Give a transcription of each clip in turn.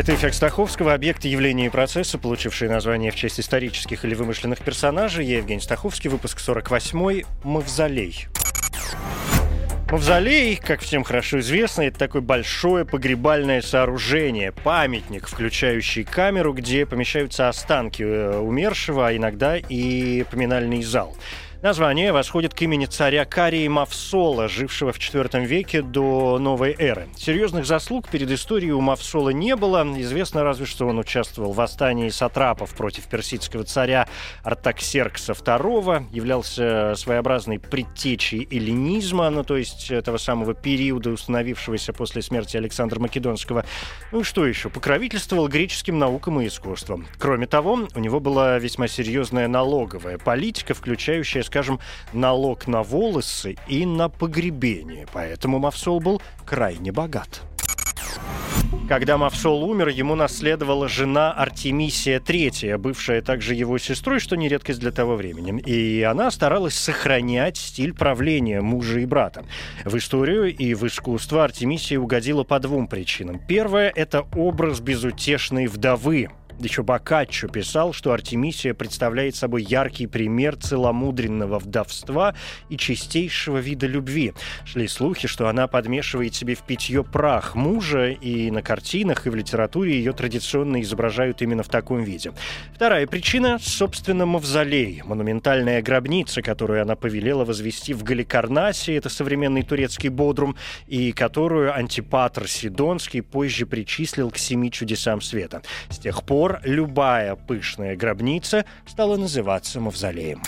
Это эффект Стаховского, объект явления и процесса, получивший название в честь исторических или вымышленных персонажей. Я Евгений Стаховский, выпуск 48 «Мавзолей». Мавзолей, как всем хорошо известно, это такое большое погребальное сооружение, памятник, включающий камеру, где помещаются останки э, умершего, а иногда и поминальный зал. Название восходит к имени царя Карии Мавсола, жившего в IV веке до новой эры. Серьезных заслуг перед историей у Мавсола не было. Известно разве, что он участвовал в восстании сатрапов против персидского царя Артаксеркса II, являлся своеобразной предтечей эллинизма, ну то есть этого самого периода, установившегося после смерти Александра Македонского. Ну и что еще? Покровительствовал греческим наукам и искусствам. Кроме того, у него была весьма серьезная налоговая политика, включающая скажем, налог на волосы и на погребение. Поэтому Мавсол был крайне богат. Когда Мавсол умер, ему наследовала жена Артемисия III, бывшая также его сестрой, что не редкость для того времени. И она старалась сохранять стиль правления мужа и брата. В историю и в искусство Артемисия угодила по двум причинам. Первое – это образ безутешной вдовы, еще Боккаччо писал, что Артемисия представляет собой яркий пример целомудренного вдовства и чистейшего вида любви. Шли слухи, что она подмешивает себе в питье прах мужа, и на картинах, и в литературе ее традиционно изображают именно в таком виде. Вторая причина — собственно, мавзолей, монументальная гробница, которую она повелела возвести в Галикарнасе, это современный турецкий бодрум, и которую антипатр Сидонский позже причислил к семи чудесам света. С тех пор пор любая пышная гробница стала называться мавзолеем.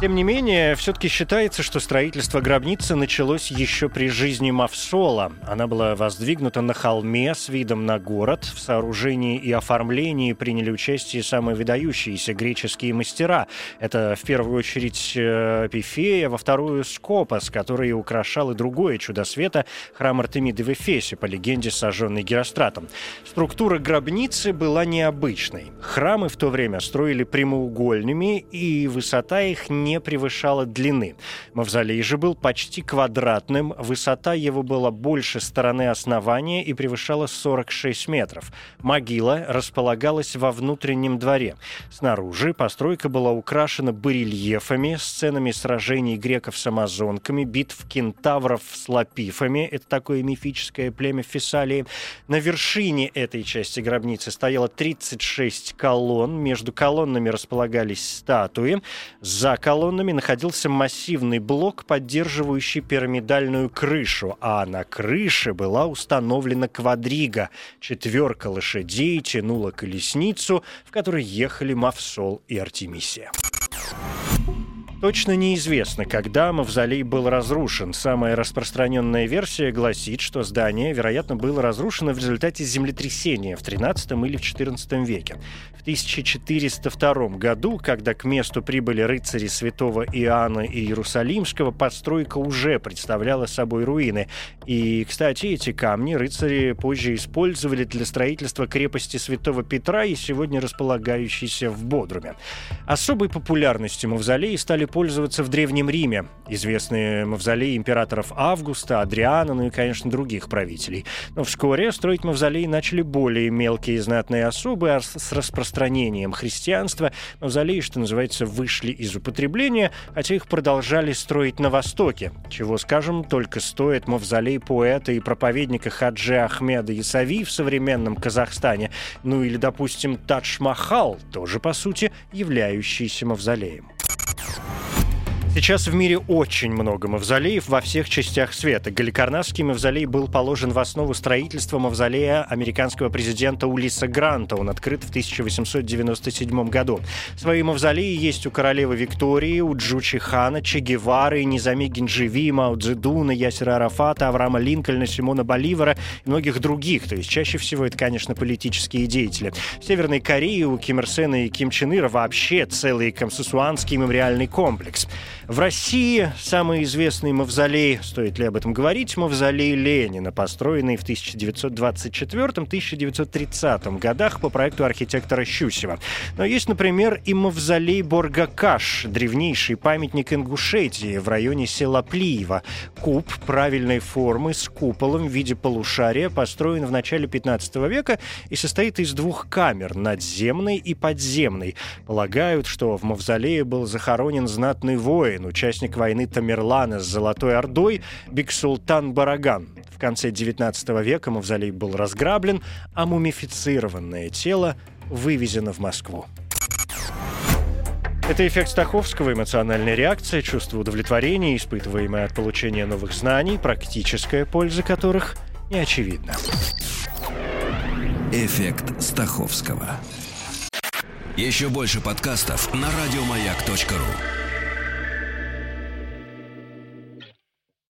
Тем не менее, все-таки считается, что строительство гробницы началось еще при жизни Мавсола. Она была воздвигнута на холме с видом на город. В сооружении и оформлении приняли участие самые выдающиеся греческие мастера. Это в первую очередь э, Пифея, во вторую Скопос, который украшал и другое чудо света храм Артемиды в Эфесе, по легенде сожженный Геростратом. Структура гробницы была необычной. Храмы в то время строили прямоугольными, и высота их не не превышала длины. Мавзолей же был почти квадратным, высота его была больше стороны основания и превышала 46 метров. Могила располагалась во внутреннем дворе. Снаружи постройка была украшена барельефами, сценами сражений греков с амазонками, битв кентавров с лапифами, это такое мифическое племя Фессалии. На вершине этой части гробницы стояло 36 колонн, между колоннами располагались статуи. За колоннами колоннами находился массивный блок, поддерживающий пирамидальную крышу, а на крыше была установлена квадрига. Четверка лошадей тянула колесницу, в которой ехали Мавсол и Артемисия. Точно неизвестно, когда мавзолей был разрушен. Самая распространенная версия гласит, что здание, вероятно, было разрушено в результате землетрясения в XIII или в XIV веке. В 1402 году, когда к месту прибыли рыцари святого Иоанна и Иерусалимского, подстройка уже представляла собой руины. И, кстати, эти камни рыцари позже использовали для строительства крепости святого Петра и сегодня располагающейся в Бодруме. Особой популярностью мавзолеи стали пользоваться в Древнем Риме. Известные мавзолеи императоров Августа, Адриана, ну и, конечно, других правителей. Но вскоре строить мавзолеи начали более мелкие знатные особы, а с распространением христианства мавзолеи, что называется, вышли из употребления, хотя их продолжали строить на Востоке. Чего, скажем, только стоит мавзолей поэта и проповедника Хаджи Ахмеда Исави в современном Казахстане. Ну или, допустим, Тадж-Махал, тоже, по сути, являющийся мавзолеем. Сейчас в мире очень много мавзолеев во всех частях света. Галикарнасский мавзолей был положен в основу строительства мавзолея американского президента Улиса Гранта. Он открыт в 1897 году. Свои мавзолеи есть у королевы Виктории, у Джучи Хана, Че Гевары, Низами Гиндживи, Мао Цзэдуна, Ясера Арафата, Авраама Линкольна, Симона Боливара и многих других. То есть чаще всего это, конечно, политические деятели. В Северной Корее у Ким Ир Сена и Ким Чен Ира вообще целый консенсуанский мемориальный комплекс. В России самый известный мавзолей, стоит ли об этом говорить, мавзолей Ленина, построенный в 1924-1930 годах по проекту архитектора Щусева. Но есть, например, и мавзолей Боргакаш, древнейший памятник Ингушетии в районе села Плиева. Куб правильной формы с куполом в виде полушария построен в начале 15 века и состоит из двух камер, надземной и подземной. Полагают, что в мавзолее был захоронен знатный воин, участник войны Тамерлана с Золотой Ордой Биксултан Бараган. В конце 19 века мавзолей был разграблен, а мумифицированное тело вывезено в Москву. Это эффект Стаховского, эмоциональная реакция, чувство удовлетворения, испытываемое от получения новых знаний, практическая польза которых не очевидна. Эффект Стаховского. Еще больше подкастов на радиомаяк.ру.